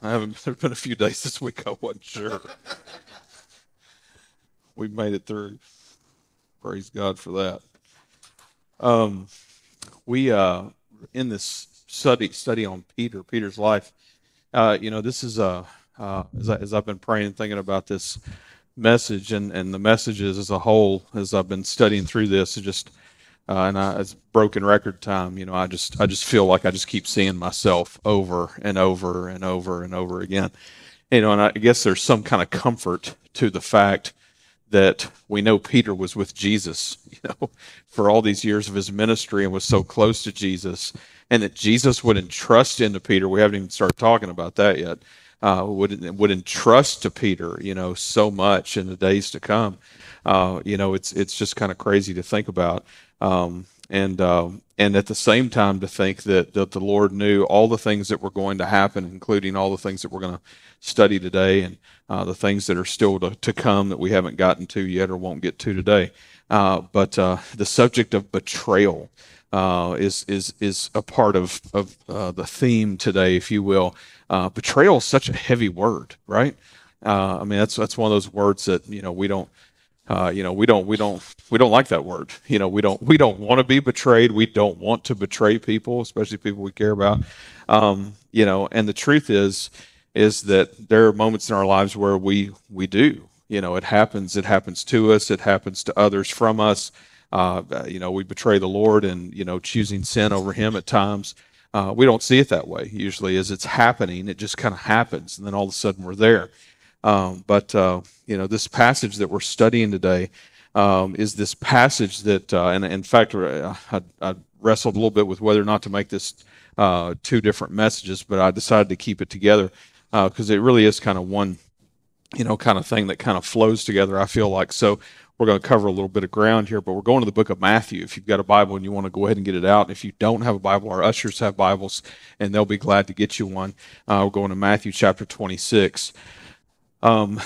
I haven't. There's been a few days this week I wasn't sure. we made it through. Praise God for that. Um, we uh, in this study study on Peter, Peter's life. Uh, you know, this is a uh, as, I, as I've been praying and thinking about this message and, and the messages as a whole, as I've been studying through this, just uh, and I, it's broken record time. You know, I just I just feel like I just keep seeing myself over and over and over and over again. You know, and I guess there's some kind of comfort to the fact that we know Peter was with Jesus, you know, for all these years of his ministry and was so close to Jesus, and that Jesus would entrust into Peter. We haven't even started talking about that yet. Uh, would would entrust to Peter, you know, so much in the days to come. Uh, you know, it's it's just kind of crazy to think about. Um, and uh, and at the same time to think that, that the Lord knew all the things that were going to happen, including all the things that we're going to study today and uh, the things that are still to, to come that we haven't gotten to yet or won't get to today. Uh, but uh, the subject of betrayal uh, is is is a part of of uh, the theme today, if you will. betrayal is such a heavy word, right? I mean, that's that's one of those words that you know we don't uh, you know, we don't we don't we don't like that word. You know, we don't we don't want to be betrayed. We don't want to betray people, especially people we care about. Um, you know, and the truth is is that there are moments in our lives where we we do. You know, it happens. It happens to us. It happens to others from us. Uh, you know, we betray the Lord and you know choosing sin over Him at times. Uh, we don't see it that way usually as it's happening. It just kind of happens, and then all of a sudden we're there. Um, but uh, you know, this passage that we're studying today um, is this passage that, uh, and in fact, uh, I, I, wrestled a little bit with whether or not to make this uh, two different messages, but I decided to keep it together because uh, it really is kind of one, you know, kind of thing that kind of flows together. I feel like so. We're going to cover a little bit of ground here, but we're going to the book of Matthew. If you've got a Bible and you want to go ahead and get it out, if you don't have a Bible, our ushers have Bibles, and they'll be glad to get you one. Uh, we're going to Matthew chapter 26. Um,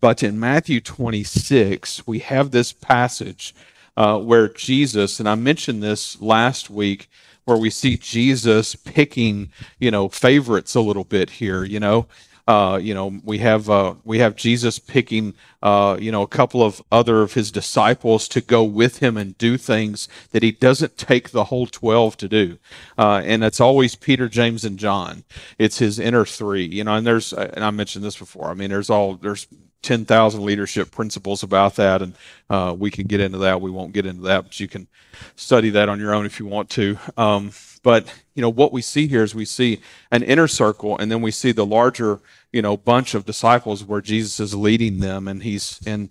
but in Matthew 26, we have this passage uh, where Jesus, and I mentioned this last week, where we see Jesus picking, you know, favorites a little bit here, you know. Uh, you know, we have uh, we have Jesus picking, uh, you know, a couple of other of his disciples to go with him and do things that he doesn't take the whole twelve to do, uh, and it's always Peter, James, and John. It's his inner three, you know. And there's, and I mentioned this before. I mean, there's all there's 10,000 leadership principles about that, and uh, we can get into that. We won't get into that, but you can study that on your own if you want to. Um, but you know what we see here is we see an inner circle, and then we see the larger you know bunch of disciples where Jesus is leading them, and he's in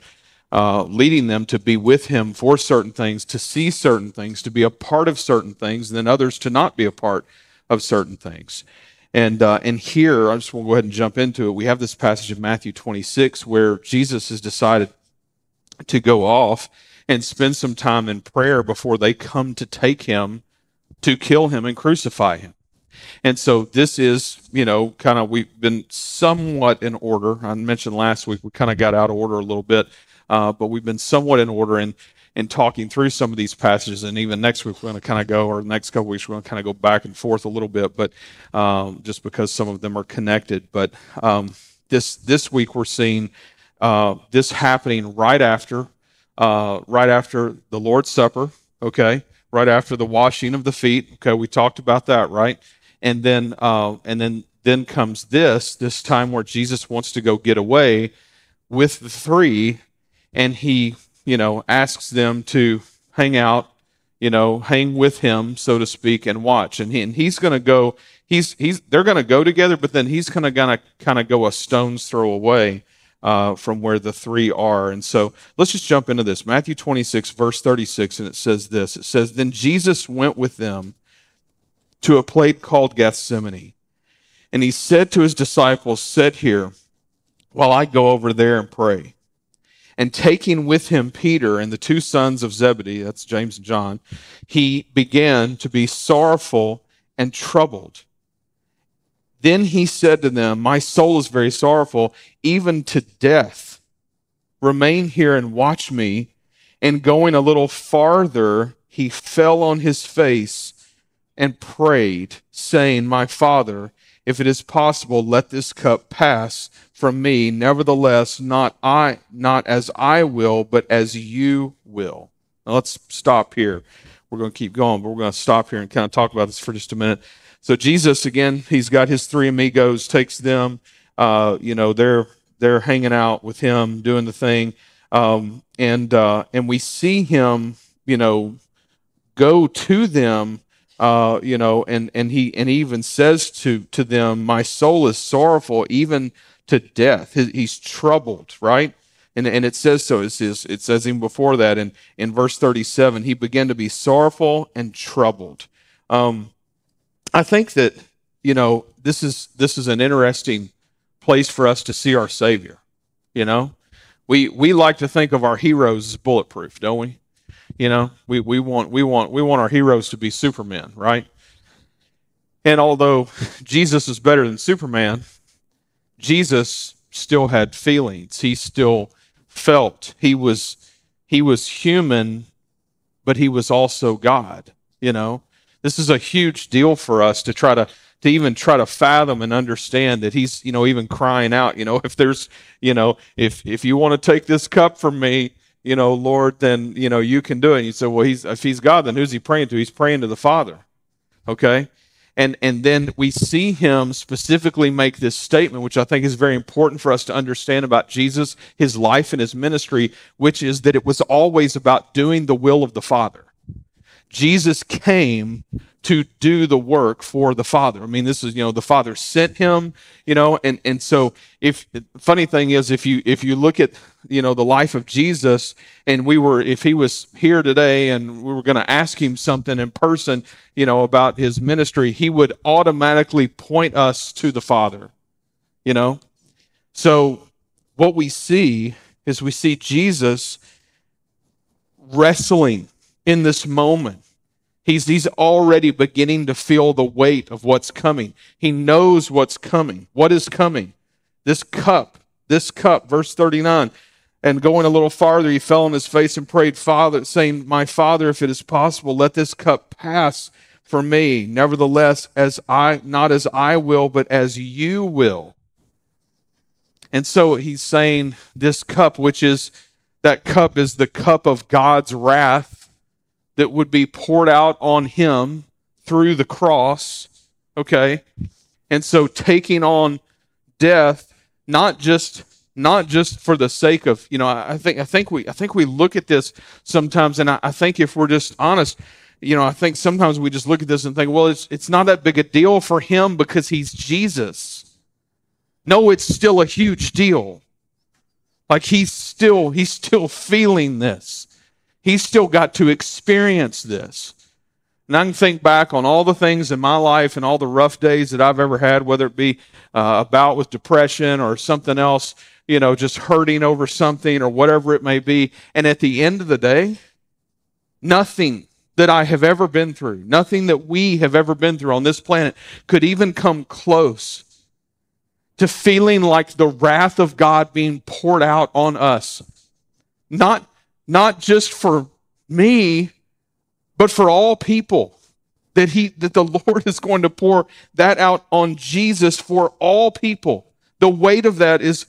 uh, leading them to be with him for certain things, to see certain things, to be a part of certain things, and then others to not be a part of certain things. And uh, and here, I just want to go ahead and jump into it. We have this passage of Matthew 26 where Jesus has decided to go off and spend some time in prayer before they come to take him to kill him and crucify him. And so this is, you know, kind of we've been somewhat in order. I mentioned last week we kind of got out of order a little bit, uh, but we've been somewhat in order in in talking through some of these passages. And even next week we're going to kind of go, or the next couple weeks we're going to kind of go back and forth a little bit, but um, just because some of them are connected. But um, this this week we're seeing uh, this happening right after uh, right after the Lord's Supper. Okay right after the washing of the feet. Okay, we talked about that, right? And then, uh, and then, then comes this this time where Jesus wants to go get away with the three, and he, you know, asks them to hang out, you know, hang with him, so to speak, and watch. And he, and he's going to go. He's he's they're going to go together, but then he's kinda going to kind of kind of go a stone's throw away uh, from where the three are. And so let's just jump into this. Matthew 26, verse 36, and it says this It says, Then Jesus went with them to a place called Gethsemane. And he said to his disciples, Sit here while I go over there and pray. And taking with him Peter and the two sons of Zebedee, that's James and John, he began to be sorrowful and troubled. Then he said to them, My soul is very sorrowful, even to death. Remain here and watch me. And going a little farther, he fell on his face and prayed, saying, My father, if it is possible, let this cup pass from me. Nevertheless, not I, not as I will, but as you will. Now let's stop here. We're going to keep going, but we're going to stop here and kind of talk about this for just a minute. So Jesus, again, he's got his three amigos, takes them. Uh, you know, they're they're hanging out with him, doing the thing, um, and uh, and we see him, you know, go to them uh, you know, and and he and he even says to to them, "My soul is sorrowful, even to death." he's troubled, right? And and it says so. It says it says even before that in in verse thirty seven, he began to be sorrowful and troubled. Um, I think that you know this is this is an interesting place for us to see our Savior. You know, we we like to think of our heroes as bulletproof, don't we? You know, we, we want we want we want our heroes to be Superman, right? And although Jesus is better than Superman, Jesus still had feelings. He still felt. He was he was human, but he was also God, you know. This is a huge deal for us to try to to even try to fathom and understand that he's, you know, even crying out, you know, if there's, you know, if if you want to take this cup from me, you know, Lord, then, you know, you can do it. And you say, well, he's, if he's God, then who's he praying to? He's praying to the Father. Okay? And, and then we see him specifically make this statement, which I think is very important for us to understand about Jesus, his life, and his ministry, which is that it was always about doing the will of the Father. Jesus came to do the work for the Father. I mean, this is, you know, the Father sent him, you know, and, and so if funny thing is if you if you look at you know the life of Jesus and we were if he was here today and we were going to ask him something in person, you know, about his ministry, he would automatically point us to the Father. You know? So what we see is we see Jesus wrestling in this moment He's, he's already beginning to feel the weight of what's coming. He knows what's coming. What is coming? This cup, this cup, verse 39. And going a little farther, he fell on his face and prayed, Father, saying, My Father, if it is possible, let this cup pass from me. Nevertheless, as I not as I will, but as you will. And so he's saying this cup, which is that cup is the cup of God's wrath that would be poured out on him through the cross. Okay? And so taking on death, not just not just for the sake of, you know, I think I think we I think we look at this sometimes and I, I think if we're just honest, you know, I think sometimes we just look at this and think, well, it's it's not that big a deal for him because he's Jesus. No, it's still a huge deal. Like he's still he's still feeling this. He's still got to experience this. And I can think back on all the things in my life and all the rough days that I've ever had, whether it be uh, about with depression or something else, you know, just hurting over something or whatever it may be. And at the end of the day, nothing that I have ever been through, nothing that we have ever been through on this planet could even come close to feeling like the wrath of God being poured out on us. Not not just for me, but for all people. That he that the Lord is going to pour that out on Jesus for all people. The weight of that is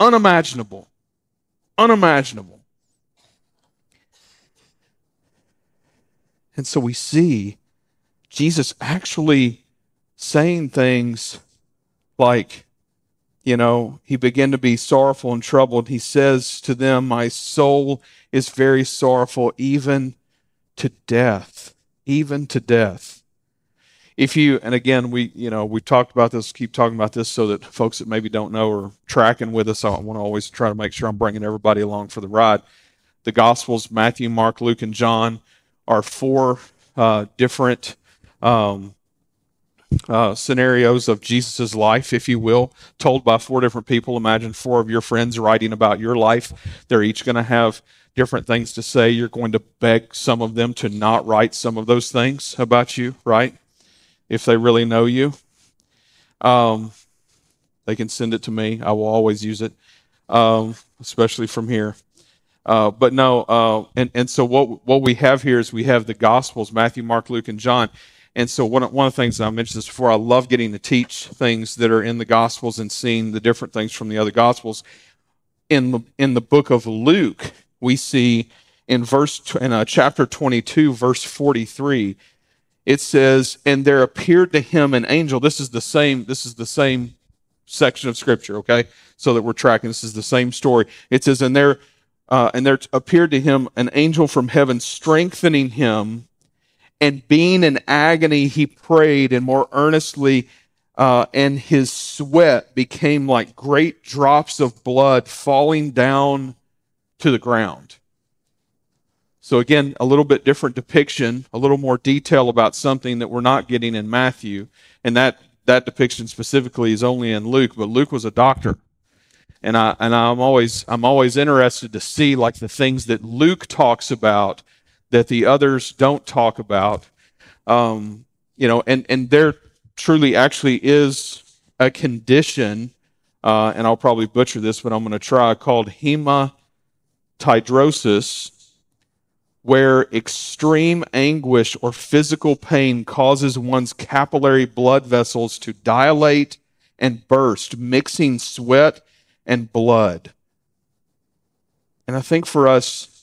unimaginable. Unimaginable. And so we see Jesus actually saying things like, you know, he began to be sorrowful and troubled. He says to them, My soul is very sorrowful, even to death. Even to death. If you, and again, we, you know, we talked about this, keep talking about this so that folks that maybe don't know are tracking with us. I want to always try to make sure I'm bringing everybody along for the ride. The Gospels, Matthew, Mark, Luke, and John, are four uh, different um, uh, scenarios of Jesus' life, if you will, told by four different people. Imagine four of your friends writing about your life. They're each going to have different things to say. You're going to beg some of them to not write some of those things about you, right? If they really know you. Um, they can send it to me. I will always use it, um, especially from here. Uh, but no, uh, and, and so what, what we have here is we have the Gospels Matthew, Mark, Luke, and John And so one of, one of the things I mentioned this before, I love getting to teach things that are in the Gospels and seeing the different things from the other Gospels. In the in the book of Luke, we see in verse in uh, chapter 22, verse 43, it says, "And there appeared to him an angel." This is the same. This is the same section of Scripture. Okay, so that we're tracking. This is the same story. It says, "And there." Uh, and there appeared to him an angel from heaven, strengthening him and being in agony, he prayed and more earnestly, uh, and his sweat became like great drops of blood falling down to the ground. So, again, a little bit different depiction, a little more detail about something that we're not getting in Matthew. And that, that depiction specifically is only in Luke, but Luke was a doctor. And, I, and I'm, always, I'm always interested to see like the things that Luke talks about that the others don't talk about. Um, you know, and, and there truly actually is a condition, uh, and I'll probably butcher this, but I'm going to try, called hematidrosis, where extreme anguish or physical pain causes one's capillary blood vessels to dilate and burst, mixing sweat and blood. And I think for us,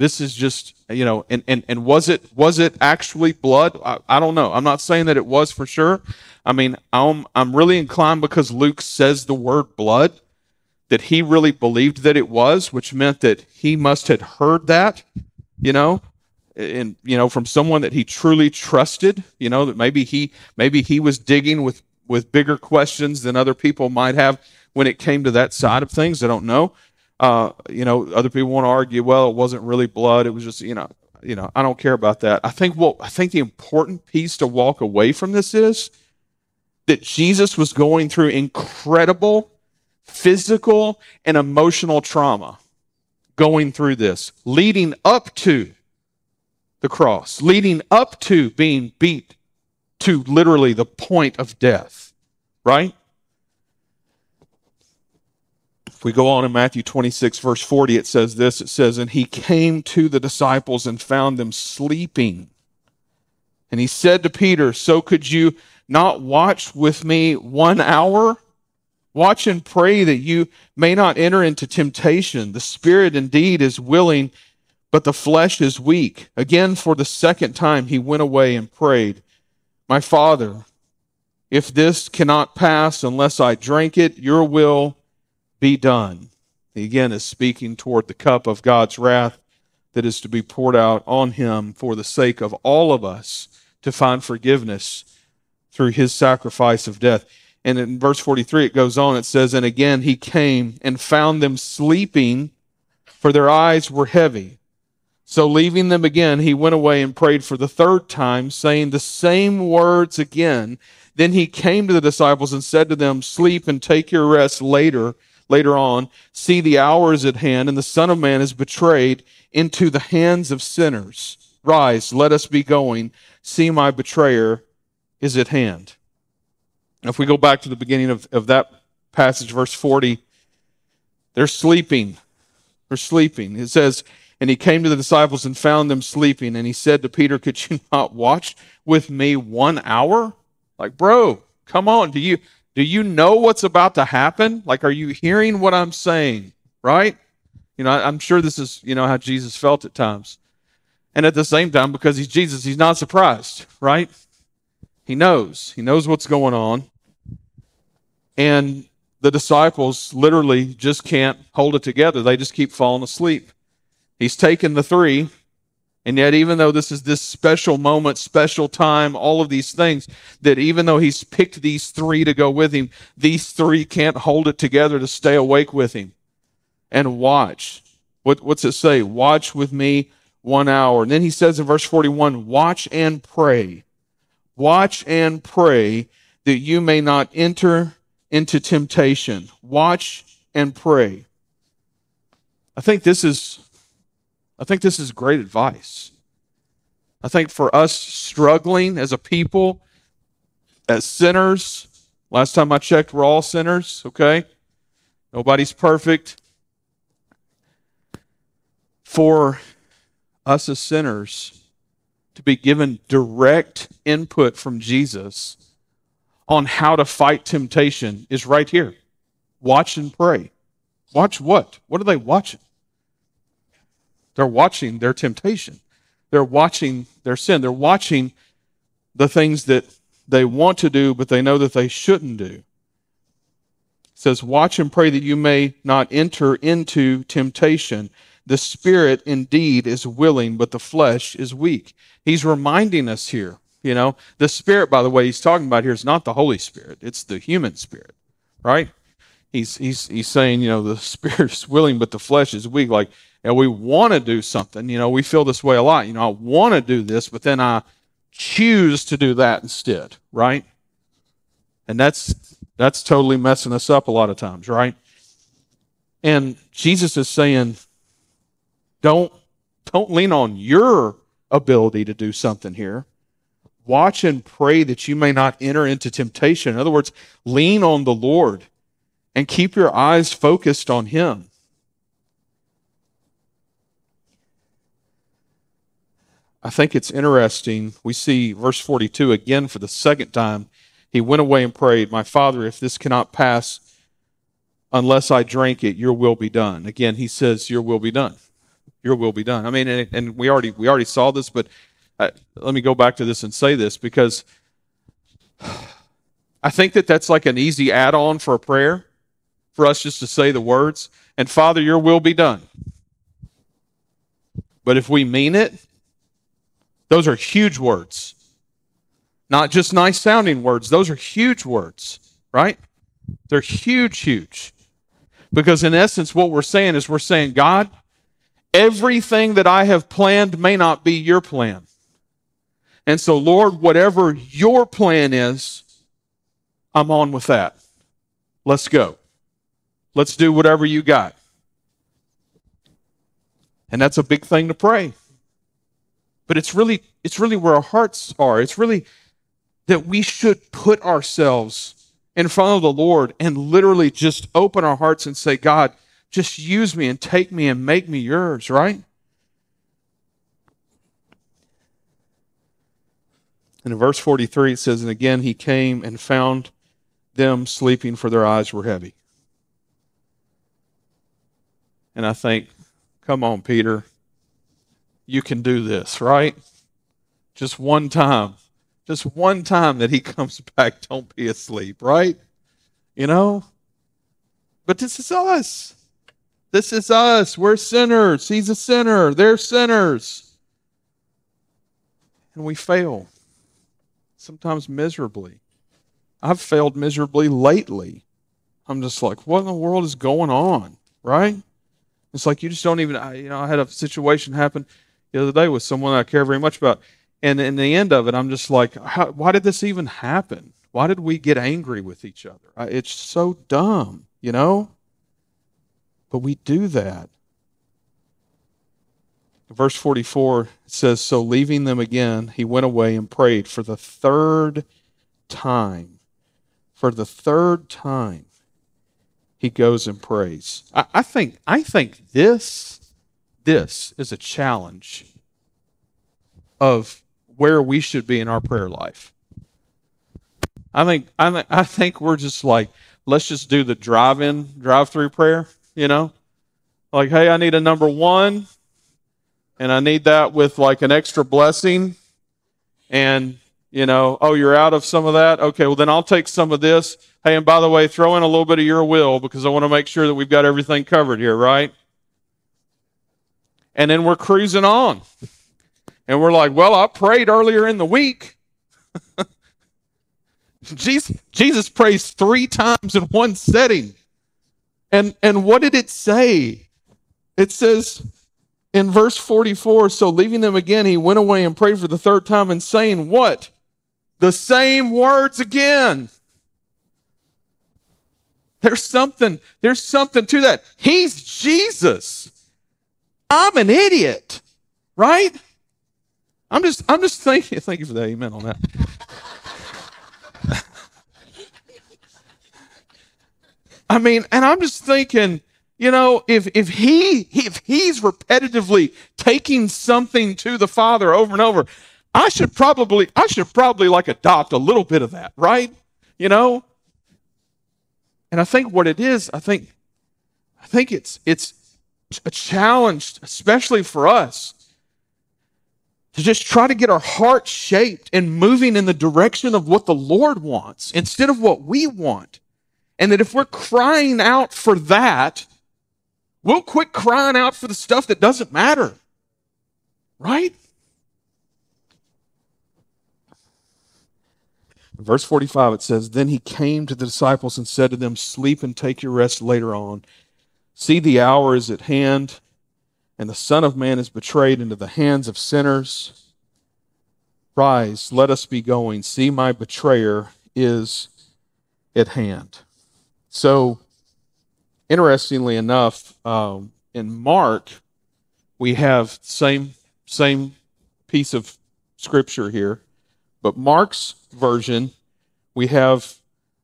this is just, you know, and, and, and was it was it actually blood? I, I don't know. I'm not saying that it was for sure. I mean, I'm I'm really inclined because Luke says the word blood that he really believed that it was, which meant that he must have heard that, you know, and you know from someone that he truly trusted, you know, that maybe he maybe he was digging with with bigger questions than other people might have when it came to that side of things. I don't know. Uh, you know, other people want to argue, well, it wasn't really blood. It was just, you know, you know, I don't care about that. I think what I think the important piece to walk away from this is that Jesus was going through incredible physical and emotional trauma going through this, leading up to the cross, leading up to being beat to literally the point of death, right? If we go on in Matthew 26, verse 40, it says this it says, And he came to the disciples and found them sleeping. And he said to Peter, So could you not watch with me one hour? Watch and pray that you may not enter into temptation. The spirit indeed is willing, but the flesh is weak. Again, for the second time, he went away and prayed, My Father, if this cannot pass unless I drink it, your will be done. He again is speaking toward the cup of God's wrath that is to be poured out on him for the sake of all of us to find forgiveness through his sacrifice of death. And in verse 43, it goes on, it says, And again he came and found them sleeping, for their eyes were heavy. So leaving them again, he went away and prayed for the third time, saying the same words again. Then he came to the disciples and said to them, Sleep and take your rest later later on, see the hour is at hand, and the Son of Man is betrayed into the hands of sinners. Rise, let us be going. See, my betrayer is at hand. If we go back to the beginning of, of that passage, verse 40, they're sleeping. They're sleeping. It says, And he came to the disciples and found them sleeping. And he said to Peter, Could you not watch with me one hour? Like, bro, come on. Do you do you know what's about to happen? Like, are you hearing what I'm saying? Right? You know, I'm sure this is, you know, how Jesus felt at times. And at the same time, because he's Jesus, he's not surprised, right? He knows. He knows what's going on. And the disciples literally just can't hold it together. They just keep falling asleep. He's taken the three and yet, even though this is this special moment, special time, all of these things, that even though he's picked these three to go with him, these three can't hold it together to stay awake with him and watch. What, what's it say? Watch with me one hour. And then he says in verse 41 watch and pray. Watch and pray that you may not enter into temptation. Watch and pray. I think this is I think this is great advice. I think for us struggling as a people, as sinners, last time I checked, we're all sinners, okay? Nobody's perfect. For us as sinners to be given direct input from Jesus on how to fight temptation is right here. Watch and pray. Watch what? What are they watching? They're watching their temptation. They're watching their sin. They're watching the things that they want to do, but they know that they shouldn't do. It says, Watch and pray that you may not enter into temptation. The spirit indeed is willing, but the flesh is weak. He's reminding us here, you know, the spirit, by the way, he's talking about here is not the Holy Spirit, it's the human spirit, right? He's, he's, he's saying, you know, the spirit is willing, but the flesh is weak. Like, and we want to do something. You know, we feel this way a lot. You know, I want to do this, but then I choose to do that instead, right? And that's that's totally messing us up a lot of times, right? And Jesus is saying, don't don't lean on your ability to do something here. Watch and pray that you may not enter into temptation. In other words, lean on the Lord and keep your eyes focused on Him. I think it's interesting. We see verse 42 again for the second time. He went away and prayed, My Father, if this cannot pass unless I drink it, your will be done. Again, he says, Your will be done. Your will be done. I mean, and, and we already we already saw this, but uh, let me go back to this and say this because I think that that's like an easy add-on for a prayer for us just to say the words, and Father, your will be done. But if we mean it, those are huge words. Not just nice sounding words, those are huge words, right? They're huge, huge. Because in essence, what we're saying is we're saying, God, everything that I have planned may not be your plan. And so, Lord, whatever your plan is, I'm on with that. Let's go. Let's do whatever you got. And that's a big thing to pray but it's really it's really where our hearts are. It's really that we should put ourselves in front of the lord and literally just open our hearts and say god just use me and take me and make me yours right? And in verse 43 it says and again he came and found them sleeping for their eyes were heavy. And i think come on peter you can do this, right? Just one time. Just one time that he comes back, don't be asleep, right? You know? But this is us. This is us. We're sinners. He's a sinner. They're sinners. And we fail, sometimes miserably. I've failed miserably lately. I'm just like, what in the world is going on? Right? It's like you just don't even, I, you know, I had a situation happen the other day with someone I care very much about. And in the end of it, I'm just like, why did this even happen? Why did we get angry with each other? It's so dumb, you know? But we do that. Verse 44 says, So leaving them again, he went away and prayed for the third time. For the third time, he goes and prays. I, I think, I think this this is a challenge of where we should be in our prayer life. I think I, th- I think we're just like let's just do the drive-in drive-through prayer, you know? Like, hey, I need a number 1 and I need that with like an extra blessing and you know, oh, you're out of some of that? Okay, well then I'll take some of this. Hey, and by the way, throw in a little bit of your will because I want to make sure that we've got everything covered here, right? And then we're cruising on. And we're like, well, I prayed earlier in the week. Jesus, Jesus prays three times in one setting. And, and what did it say? It says in verse 44 So leaving them again, he went away and prayed for the third time and saying, What? The same words again. There's something, there's something to that. He's Jesus. I'm an idiot, right? I'm just, I'm just thinking, thank you for that amen on that. I mean, and I'm just thinking, you know, if if he if he's repetitively taking something to the Father over and over, I should probably, I should probably like adopt a little bit of that, right? You know? And I think what it is, I think, I think it's, it's a challenge, especially for us, to just try to get our heart shaped and moving in the direction of what the Lord wants instead of what we want. And that if we're crying out for that, we'll quit crying out for the stuff that doesn't matter. Right? Verse 45, it says, Then he came to the disciples and said to them, Sleep and take your rest later on. See, the hour is at hand and the Son of Man is betrayed into the hands of sinners. Rise, let us be going. See, my betrayer is at hand. So, interestingly enough, um, in Mark, we have same same piece of scripture here, but Mark's version, we have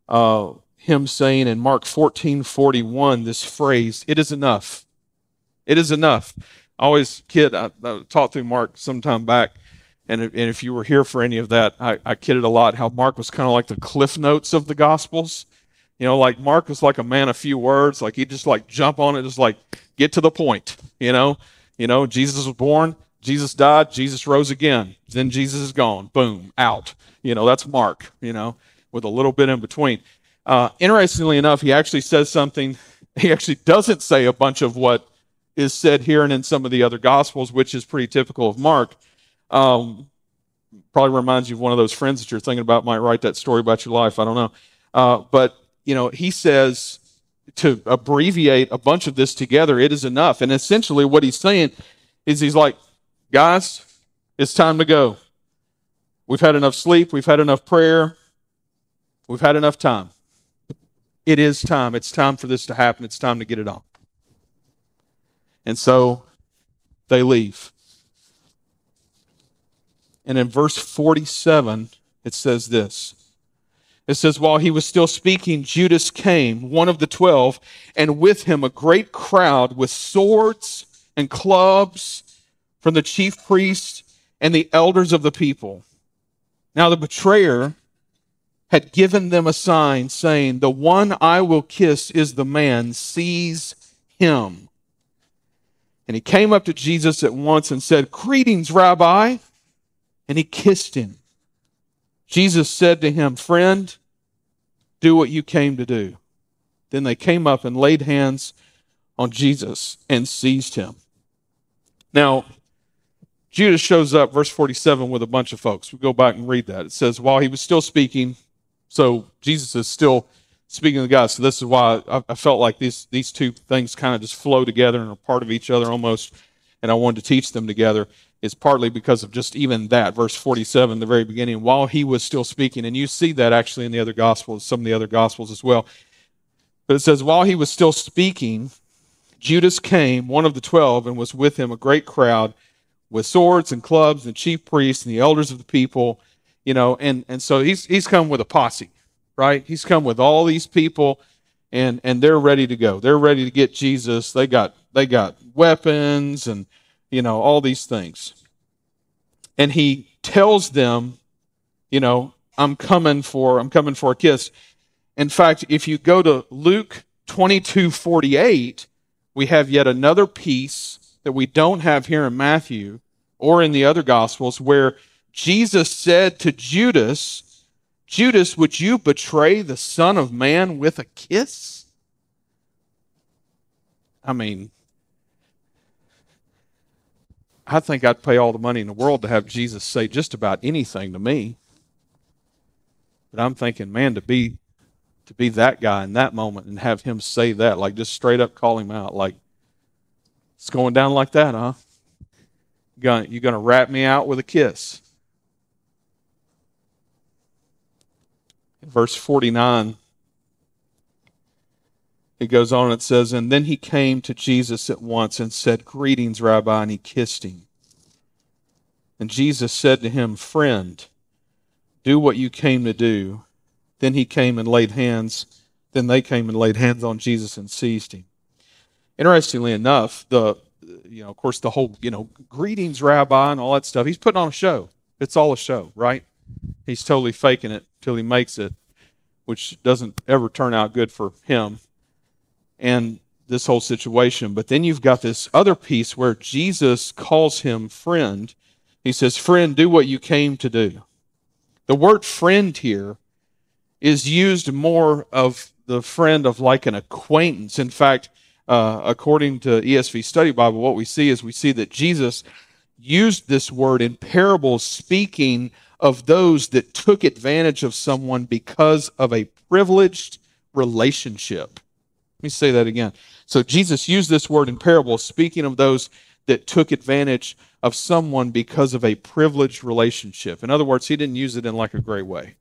uh, him saying in Mark fourteen forty one this phrase, "It is enough." It is enough. I always kid, I, I taught through Mark some time back, and, and if you were here for any of that, I, I kidded a lot how Mark was kind of like the cliff notes of the Gospels. You know, like Mark was like a man of few words. Like he'd just like jump on it, just like get to the point. You know, you know, Jesus was born, Jesus died, Jesus rose again. Then Jesus is gone. Boom, out. You know, that's Mark. You know, with a little bit in between. Uh, interestingly enough, he actually says something. He actually doesn't say a bunch of what is said here and in some of the other gospels, which is pretty typical of Mark. Um, probably reminds you of one of those friends that you're thinking about might write that story about your life. I don't know. Uh, but, you know, he says to abbreviate a bunch of this together, it is enough. And essentially what he's saying is he's like, guys, it's time to go. We've had enough sleep. We've had enough prayer. We've had enough time. It is time. It's time for this to happen. It's time to get it on. And so they leave. And in verse 47, it says this. It says, While he was still speaking, Judas came, one of the twelve, and with him a great crowd with swords and clubs from the chief priests and the elders of the people. Now the betrayer had given them a sign, saying, The one I will kiss is the man, seize him. And he came up to Jesus at once and said, Greetings, Rabbi. And he kissed him. Jesus said to him, Friend, do what you came to do. Then they came up and laid hands on Jesus and seized him. Now, Judas shows up, verse 47, with a bunch of folks. We go back and read that. It says, While he was still speaking, so Jesus is still speaking to God. So this is why I, I felt like these these two things kind of just flow together and are part of each other almost. And I wanted to teach them together. Is partly because of just even that verse 47, the very beginning, while he was still speaking, and you see that actually in the other gospels, some of the other gospels as well. But it says, while he was still speaking, Judas came, one of the twelve, and was with him a great crowd with swords and clubs and chief priests and the elders of the people, you know, and, and so he's he's come with a posse right? He's come with all these people and and they're ready to go. They're ready to get Jesus. They got they got weapons and you know all these things. And he tells them, you know, I'm coming for I'm coming for a kiss. In fact, if you go to Luke 22:48, we have yet another piece that we don't have here in Matthew or in the other gospels where Jesus said to Judas, Judas, would you betray the Son of Man with a kiss? I mean, I think I'd pay all the money in the world to have Jesus say just about anything to me. But I'm thinking, man, to be to be that guy in that moment and have him say that, like just straight up call him out, like it's going down like that, huh? You're gonna, you're gonna wrap me out with a kiss. Verse 49, it goes on, it says, And then he came to Jesus at once and said, Greetings, Rabbi, and he kissed him. And Jesus said to him, Friend, do what you came to do. Then he came and laid hands. Then they came and laid hands on Jesus and seized him. Interestingly enough, the you know, of course, the whole you know, greetings, Rabbi, and all that stuff. He's putting on a show. It's all a show, right? He's totally faking it till he makes it, which doesn't ever turn out good for him and this whole situation. But then you've got this other piece where Jesus calls him friend. He says, Friend, do what you came to do. The word friend here is used more of the friend of like an acquaintance. In fact, uh, according to ESV Study Bible, what we see is we see that Jesus used this word in parables, speaking of those that took advantage of someone because of a privileged relationship. Let me say that again. So Jesus used this word in parables, speaking of those that took advantage of someone because of a privileged relationship. In other words, he didn't use it in like a great way.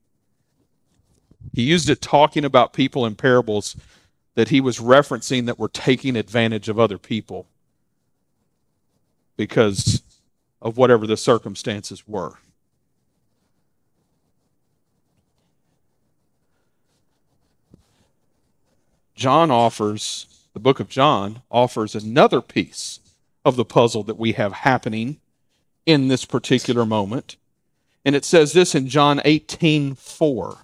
He used it talking about people in parables that he was referencing that were taking advantage of other people because of whatever the circumstances were. John offers, the book of John offers another piece of the puzzle that we have happening in this particular moment. And it says this in John 18 4.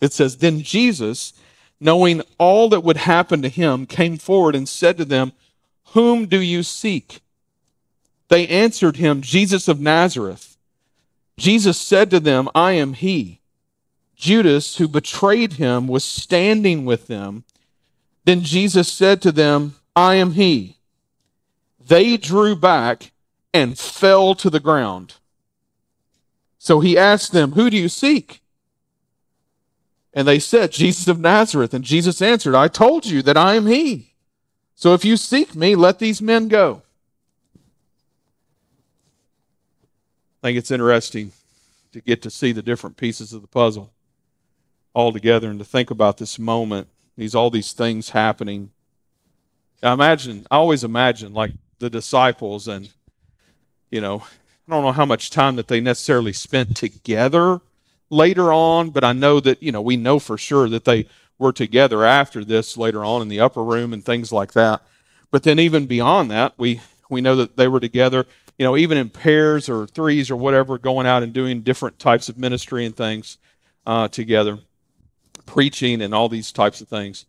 It says, Then Jesus, knowing all that would happen to him, came forward and said to them, Whom do you seek? They answered him, Jesus of Nazareth. Jesus said to them, I am he. Judas, who betrayed him, was standing with them. Then Jesus said to them, I am he. They drew back and fell to the ground. So he asked them, Who do you seek? And they said, Jesus of Nazareth. And Jesus answered, I told you that I am he. So if you seek me, let these men go. I think it's interesting to get to see the different pieces of the puzzle all together and to think about this moment these all these things happening. I imagine, I always imagine like the disciples, and you know, I don't know how much time that they necessarily spent together later on, but I know that you know we know for sure that they were together after this later on in the upper room and things like that. But then even beyond that, we we know that they were together, you know, even in pairs or threes or whatever, going out and doing different types of ministry and things uh, together preaching and all these types of things.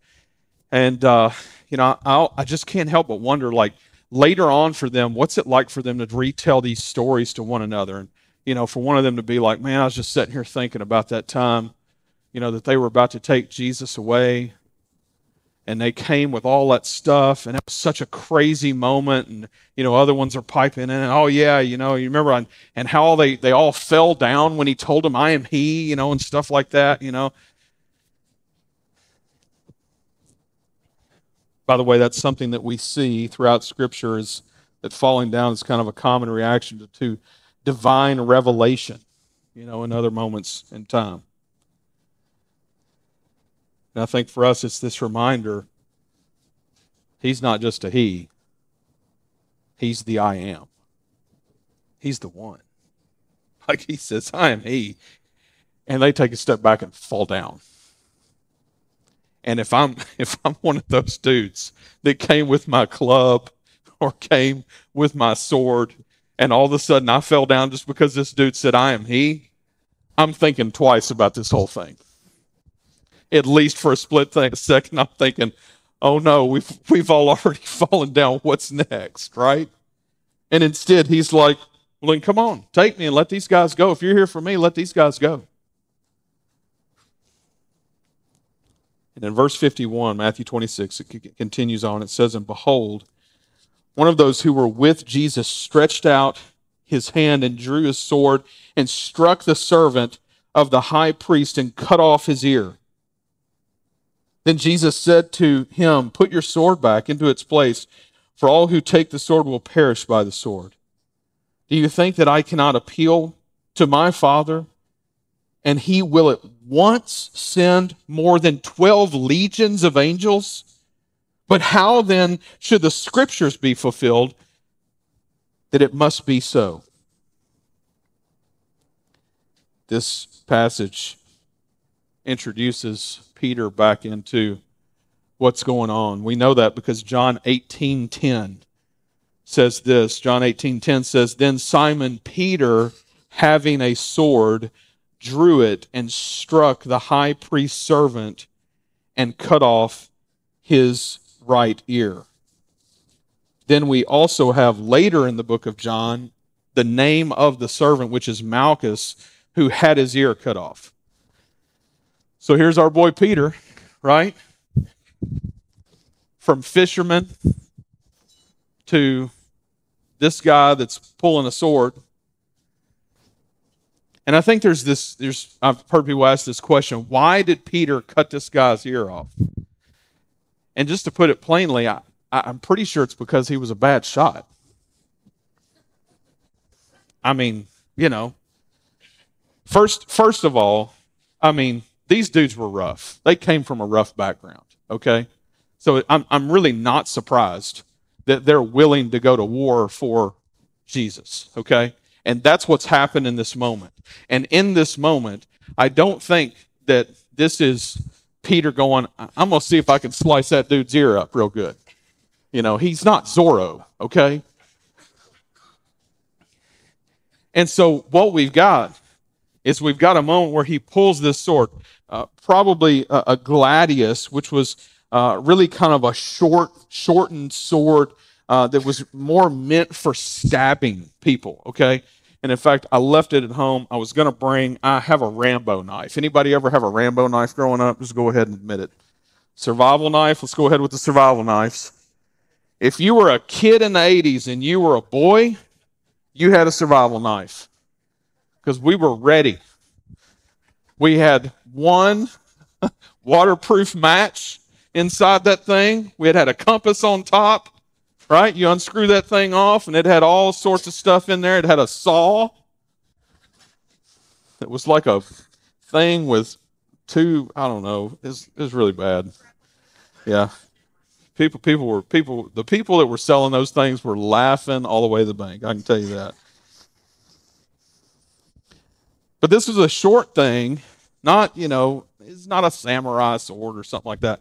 And, uh, you know, I, I just can't help but wonder, like, later on for them, what's it like for them to retell these stories to one another? And, you know, for one of them to be like, man, I was just sitting here thinking about that time, you know, that they were about to take Jesus away and they came with all that stuff and it was such a crazy moment and you know other ones are piping in and oh yeah you know you remember on, and how they they all fell down when he told them i am he you know and stuff like that you know By the way, that's something that we see throughout Scripture is that falling down is kind of a common reaction to, to divine revelation, you know, in other moments in time. And I think for us, it's this reminder He's not just a He, He's the I am. He's the one. Like He says, I am He. And they take a step back and fall down. And if I'm if I'm one of those dudes that came with my club or came with my sword and all of a sudden I fell down just because this dude said I am he, I'm thinking twice about this whole thing. At least for a split thing, a second, I'm thinking, oh no, we've we've all already fallen down. What's next, right? And instead he's like, well then come on, take me and let these guys go. If you're here for me, let these guys go. And in verse 51, Matthew 26, it continues on. It says, And behold, one of those who were with Jesus stretched out his hand and drew his sword and struck the servant of the high priest and cut off his ear. Then Jesus said to him, Put your sword back into its place, for all who take the sword will perish by the sword. Do you think that I cannot appeal to my Father, and he will at once send more than 12 legions of angels? But how then should the scriptures be fulfilled that it must be so? This passage introduces Peter back into what's going on. We know that because John 18:10 says this. John 18:10 says, "Then Simon Peter having a sword, drew it and struck the high priest's servant and cut off his right ear. Then we also have later in the book of John the name of the servant, which is Malchus, who had his ear cut off. So here's our boy Peter, right? From fisherman to this guy that's pulling a sword. And I think there's this, there's, I've heard people ask this question why did Peter cut this guy's ear off? And just to put it plainly, I, I'm pretty sure it's because he was a bad shot. I mean, you know, first, first of all, I mean, these dudes were rough. They came from a rough background, okay? So I'm, I'm really not surprised that they're willing to go to war for Jesus, okay? And that's what's happened in this moment. And in this moment, I don't think that this is Peter going, I'm going to see if I can slice that dude's ear up real good. You know, he's not Zorro, okay? And so what we've got is we've got a moment where he pulls this sword, uh, probably a, a, gladius, which was uh, really kind of a short, shortened sword uh, that was more meant for stabbing people. Okay, and in fact, I left it at home. I was going to bring. I have a Rambo knife. Anybody ever have a Rambo knife growing up? Just go ahead and admit it. Survival knife. Let's go ahead with the survival knives. If you were a kid in the 80s and you were a boy, you had a survival knife because we were ready. We had one waterproof match inside that thing. We had had a compass on top, right? You unscrew that thing off, and it had all sorts of stuff in there. It had a saw. It was like a thing with two, I don't know. It's it was really bad. Yeah. People, people were people. The people that were selling those things were laughing all the way to the bank. I can tell you that. But this was a short thing, not you know, it's not a samurai sword or something like that.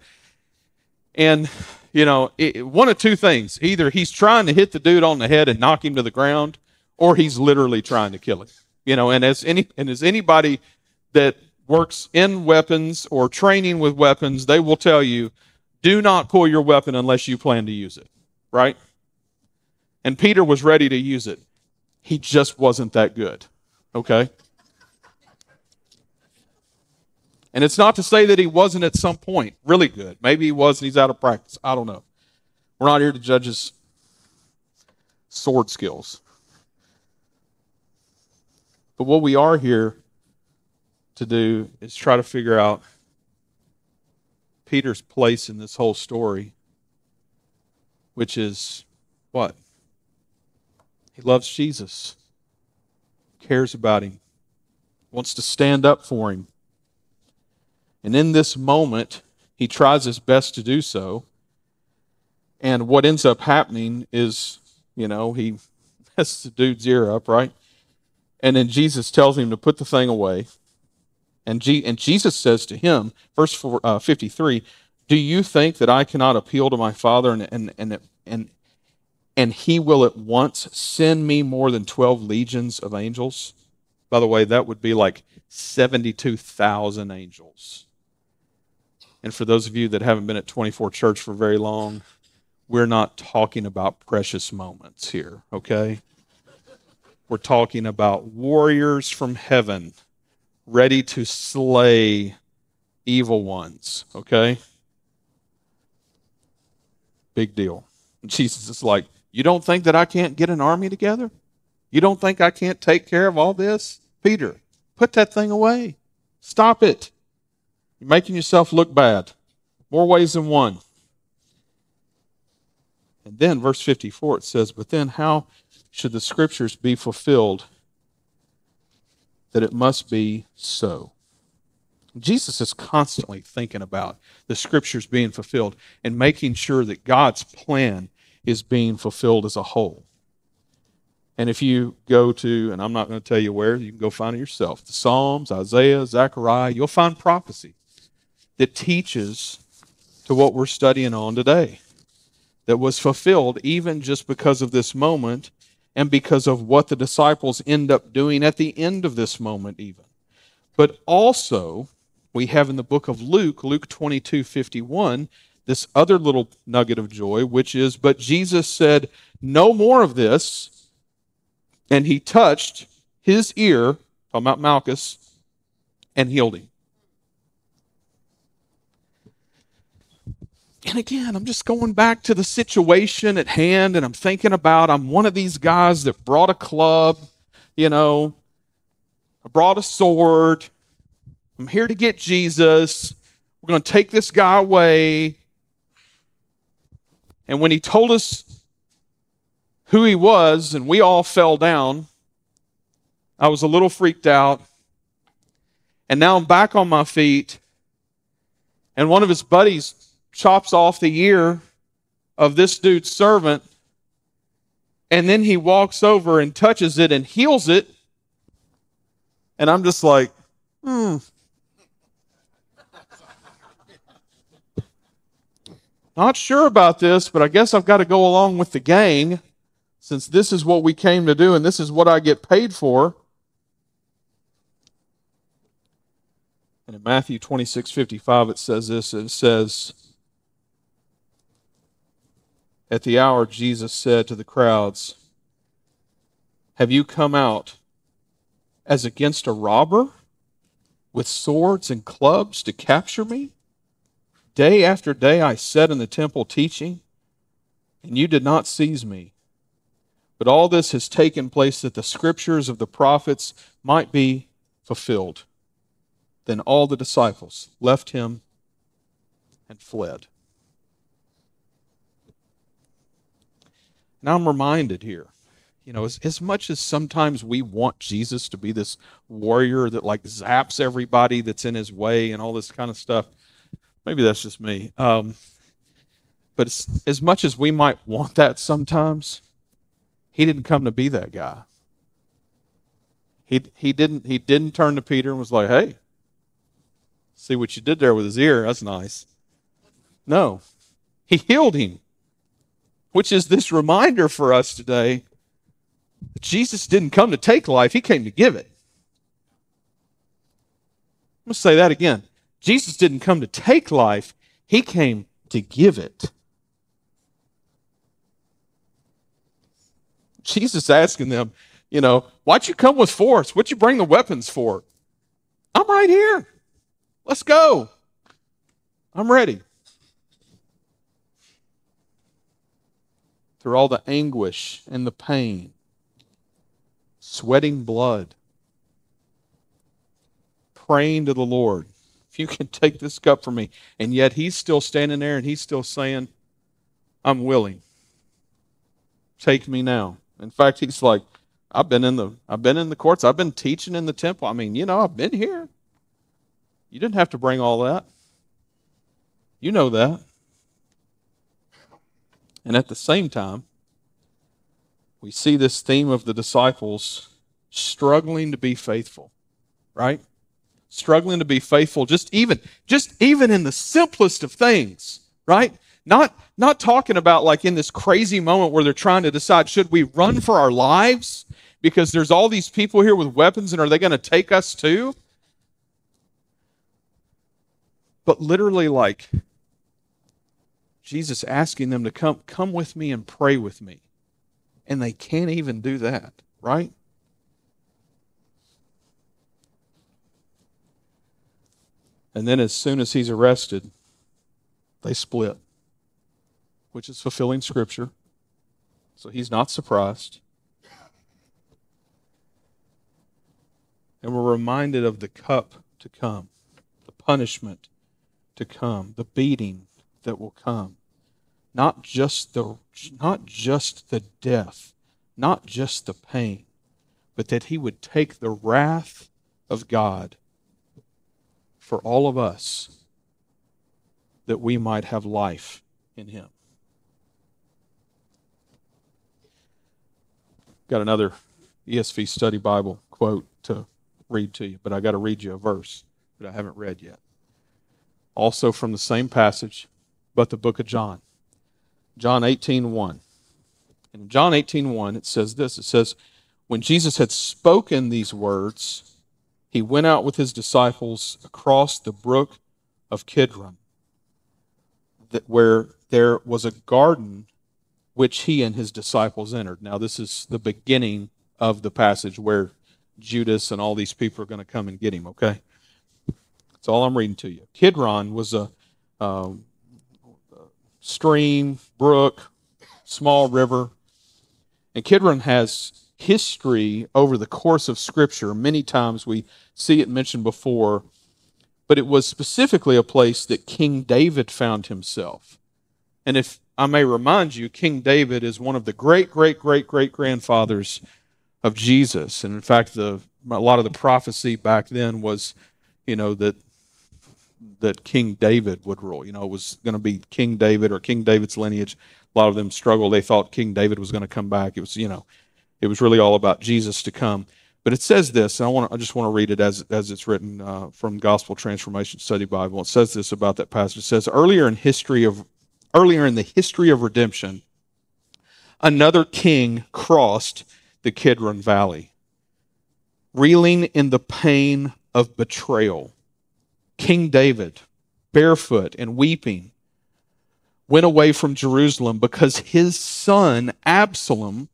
And you know, it, one of two things: either he's trying to hit the dude on the head and knock him to the ground, or he's literally trying to kill him. You know, and as any and as anybody that works in weapons or training with weapons, they will tell you do not pull your weapon unless you plan to use it, right? And Peter was ready to use it. He just wasn't that good, okay? And it's not to say that he wasn't at some point really good. Maybe he was and he's out of practice. I don't know. We're not here to judge his sword skills. But what we are here to do is try to figure out Peter's place in this whole story, which is what? He loves Jesus, cares about him, wants to stand up for him. And in this moment, he tries his best to do so. And what ends up happening is, you know, he messes the dude's ear up, right? And then Jesus tells him to put the thing away. And, G- and Jesus says to him, verse four, uh, 53, Do you think that I cannot appeal to my Father and, and, and, and, and he will at once send me more than 12 legions of angels? By the way, that would be like 72,000 angels. And for those of you that haven't been at 24 Church for very long, we're not talking about precious moments here, okay? We're talking about warriors from heaven ready to slay evil ones, okay? Big deal. Jesus is like, You don't think that I can't get an army together? You don't think I can't take care of all this? Peter, put that thing away. Stop it. You're making yourself look bad. More ways than one. And then, verse 54, it says, But then how should the scriptures be fulfilled that it must be so. Jesus is constantly thinking about the scriptures being fulfilled and making sure that God's plan is being fulfilled as a whole. And if you go to, and I'm not going to tell you where, you can go find it yourself the Psalms, Isaiah, Zechariah, you'll find prophecy that teaches to what we're studying on today that was fulfilled even just because of this moment and because of what the disciples end up doing at the end of this moment, even. But also, we have in the book of Luke, Luke 22 51, this other little nugget of joy, which is, But Jesus said, No more of this. And he touched his ear, talking about Malchus, and healed him. And again, I'm just going back to the situation at hand, and I'm thinking about I'm one of these guys that brought a club, you know, I brought a sword. I'm here to get Jesus. We're going to take this guy away. And when he told us who he was, and we all fell down, I was a little freaked out. And now I'm back on my feet. And one of his buddies chops off the ear of this dude's servant. And then he walks over and touches it and heals it. And I'm just like, hmm. Not sure about this, but I guess I've got to go along with the gang since this is what we came to do and this is what I get paid for. And in Matthew 26 55, it says this it says, At the hour, Jesus said to the crowds, Have you come out as against a robber with swords and clubs to capture me? Day after day I sat in the temple teaching, and you did not seize me. But all this has taken place that the scriptures of the prophets might be fulfilled. Then all the disciples left him and fled. Now I'm reminded here you know, as, as much as sometimes we want Jesus to be this warrior that like zaps everybody that's in his way and all this kind of stuff, maybe that's just me. Um, but as, as much as we might want that sometimes, he didn't come to be that guy. He, he didn't he didn't turn to Peter and was like, "Hey, see what you did there with his ear? That's nice." No, he healed him, which is this reminder for us today Jesus didn't come to take life, he came to give it. I'm going to say that again. Jesus didn't come to take life, he came to give it. Jesus asking them, you know, why'd you come with force? What'd you bring the weapons for? I'm right here. Let's go. I'm ready. Through all the anguish and the pain, sweating blood, praying to the Lord, if you can take this cup from me. And yet he's still standing there and he's still saying, I'm willing. Take me now. In fact, he's like, I've been in the I've been in the courts. I've been teaching in the temple. I mean, you know, I've been here. You didn't have to bring all that. You know that. And at the same time, we see this theme of the disciples struggling to be faithful, right? Struggling to be faithful just even just even in the simplest of things, right? Not not talking about like in this crazy moment where they're trying to decide should we run for our lives because there's all these people here with weapons and are they going to take us too? But literally like Jesus asking them to come come with me and pray with me and they can't even do that, right? And then, as soon as he's arrested, they split, which is fulfilling Scripture. So he's not surprised. And we're reminded of the cup to come, the punishment to come, the beating that will come not just the not just the death, not just the pain, but that he would take the wrath of God for all of us that we might have life in him. Got another ESV study Bible quote to read to you, but I got to read you a verse that I haven't read yet. Also from the same passage, but the book of John. John 18 1. In John 18 1, it says this it says, When Jesus had spoken these words, he went out with his disciples across the brook of Kidron, where there was a garden which he and his disciples entered. Now, this is the beginning of the passage where Judas and all these people are going to come and get him, okay? That's all I'm reading to you. Kidron was a, um, stream, brook, small river. And Kidron has history over the course of Scripture. Many times we see it mentioned before, but it was specifically a place that King David found himself. And if I may remind you, King David is one of the great, great, great, great grandfathers of Jesus. And in fact, the, a lot of the prophecy back then was, you know, that that King David would rule. You know, it was going to be King David or King David's lineage. A lot of them struggled. They thought King David was going to come back. It was, you know, it was really all about Jesus to come. But it says this, and I want to, I just want to read it as as it's written uh, from Gospel Transformation Study Bible. It says this about that passage. It says earlier in history of earlier in the history of redemption, another king crossed the Kidron Valley, reeling in the pain of betrayal King David, barefoot and weeping, went away from Jerusalem because his son Absalom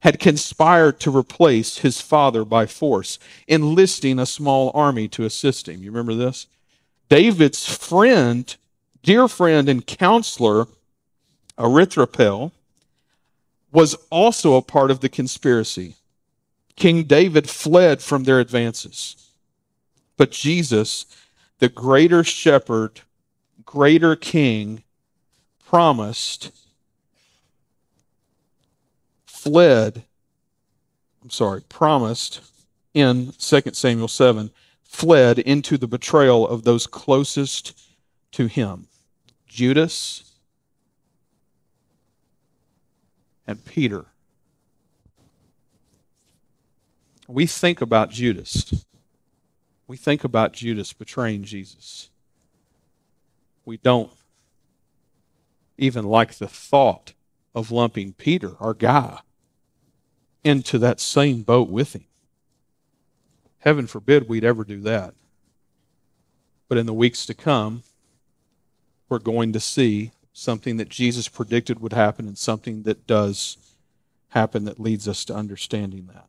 had conspired to replace his father by force, enlisting a small army to assist him. You remember this? David's friend, dear friend and counselor, Ahithophel, was also a part of the conspiracy. King David fled from their advances. But Jesus the greater shepherd, greater king, promised, fled, I'm sorry, promised in 2 Samuel 7, fled into the betrayal of those closest to him Judas and Peter. We think about Judas we think about Judas betraying Jesus. We don't even like the thought of lumping Peter, our guy, into that same boat with him. Heaven forbid we'd ever do that. But in the weeks to come, we're going to see something that Jesus predicted would happen and something that does happen that leads us to understanding that.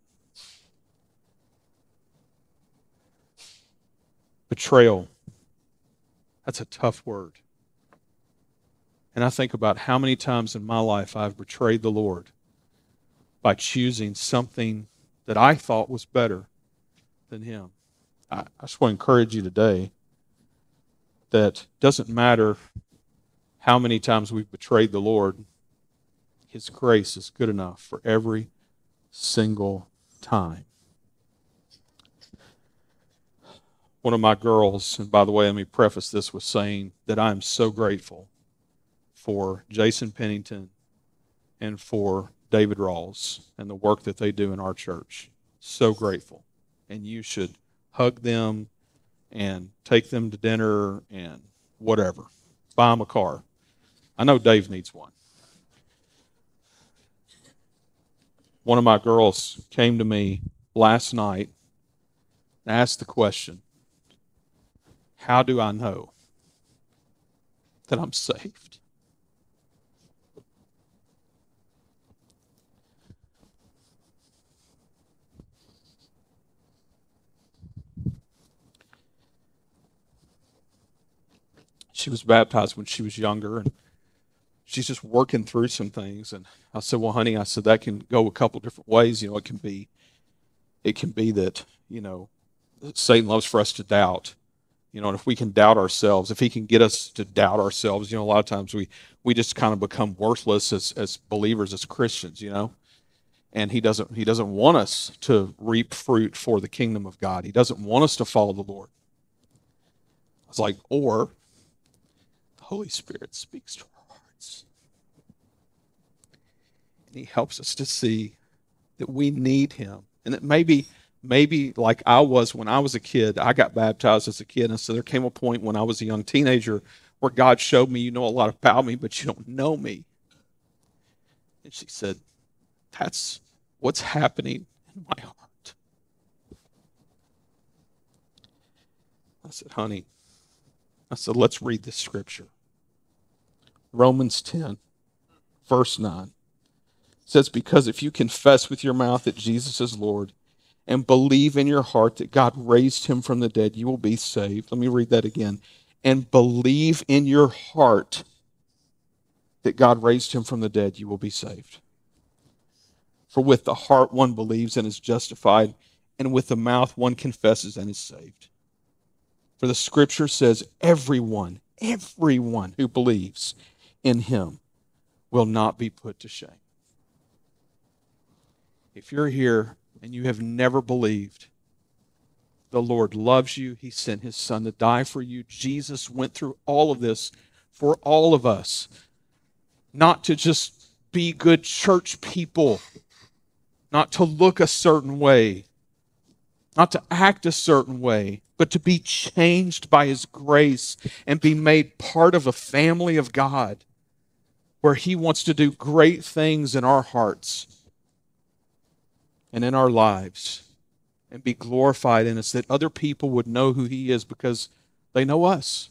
Betrayal. That's a tough word. And I think about how many times in my life I've betrayed the Lord by choosing something that I thought was better than Him. I, I just want to encourage you today that doesn't matter how many times we've betrayed the Lord, His grace is good enough for every single time. One of my girls, and by the way, let me preface this with saying that I am so grateful for Jason Pennington and for David Rawls and the work that they do in our church. So grateful. And you should hug them and take them to dinner and whatever. Buy them a car. I know Dave needs one. One of my girls came to me last night and asked the question how do I know that I'm saved? She was baptized when she was younger, and she's just working through some things. And I said, "Well, honey," I said that can go a couple different ways. You know, it can be, it can be that you know, Satan loves for us to doubt you know, and if we can doubt ourselves, if he can get us to doubt ourselves, you know, a lot of times we, we just kind of become worthless as, as believers, as Christians, you know. And he doesn't he doesn't want us to reap fruit for the kingdom of God. He doesn't want us to follow the Lord. It's like, or the Holy Spirit speaks to our hearts. And he helps us to see that we need him. And that maybe maybe like I was when I was a kid, I got baptized as a kid. And so there came a point when I was a young teenager where God showed me, you know a lot about me, but you don't know me. And she said, That's what's happening in my heart. I said, Honey, I said, let's read this scripture. Romans 10, verse 9 says, Because if you confess with your mouth that Jesus is Lord and believe in your heart that God raised him from the dead, you will be saved. Let me read that again. And believe in your heart that God raised him from the dead, you will be saved. For with the heart one believes and is justified, and with the mouth one confesses and is saved. For the scripture says, everyone, everyone who believes in him will not be put to shame. If you're here and you have never believed, the Lord loves you. He sent his son to die for you. Jesus went through all of this for all of us, not to just be good church people, not to look a certain way, not to act a certain way, but to be changed by his grace and be made part of a family of God where he wants to do great things in our hearts and in our lives and be glorified in us, that other people would know who He is because they know us.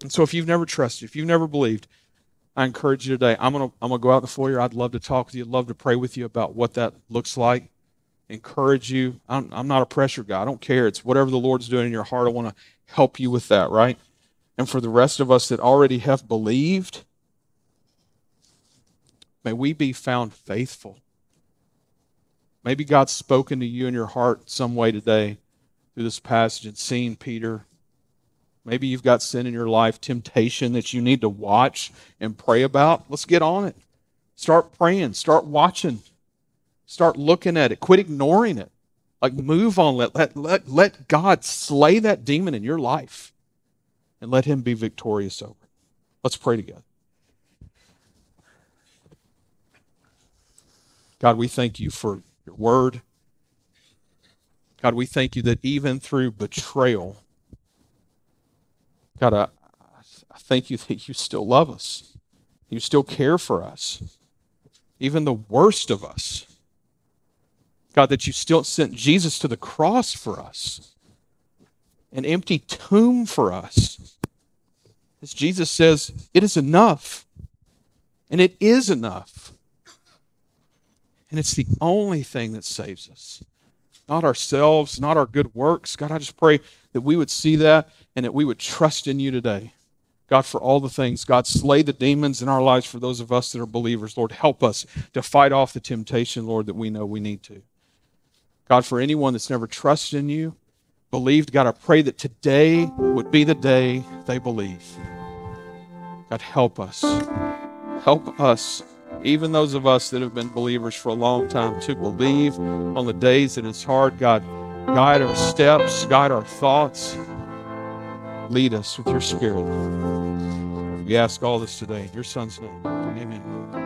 And so if you've never trusted, if you've never believed, I encourage you today. I'm gonna I'm gonna go out in the foyer. I'd love to talk with you. I'd love to pray with you about what that looks like. Encourage you. I'm, I'm not a pressure guy. I don't care. It's whatever the Lord's doing in your heart. I want to help you with that, right? And for the rest of us that already have believed, may we be found faithful Maybe God's spoken to you in your heart some way today through this passage and seen Peter. Maybe you've got sin in your life, temptation that you need to watch and pray about. Let's get on it. Start praying, start watching, start looking at it, quit ignoring it. Like move on. Let, let, let, let God slay that demon in your life and let him be victorious over it. Let's pray together. God, we thank you for your word. God, we thank you that even through betrayal, God, I, I thank you that you still love us. You still care for us, even the worst of us. God, that you still sent Jesus to the cross for us, an empty tomb for us. As Jesus says, it is enough. And it is enough. And it's the only thing that saves us. Not ourselves, not our good works. God, I just pray that we would see that and that we would trust in you today. God, for all the things. God, slay the demons in our lives for those of us that are believers. Lord, help us to fight off the temptation, Lord, that we know we need to. God, for anyone that's never trusted in you, believed, God, I pray that today would be the day they believe. God, help us. Help us even those of us that have been believers for a long time, to believe on the days that it's hard. God, guide our steps, guide our thoughts. Lead us with your spirit. We ask all this today in your son's name. Amen.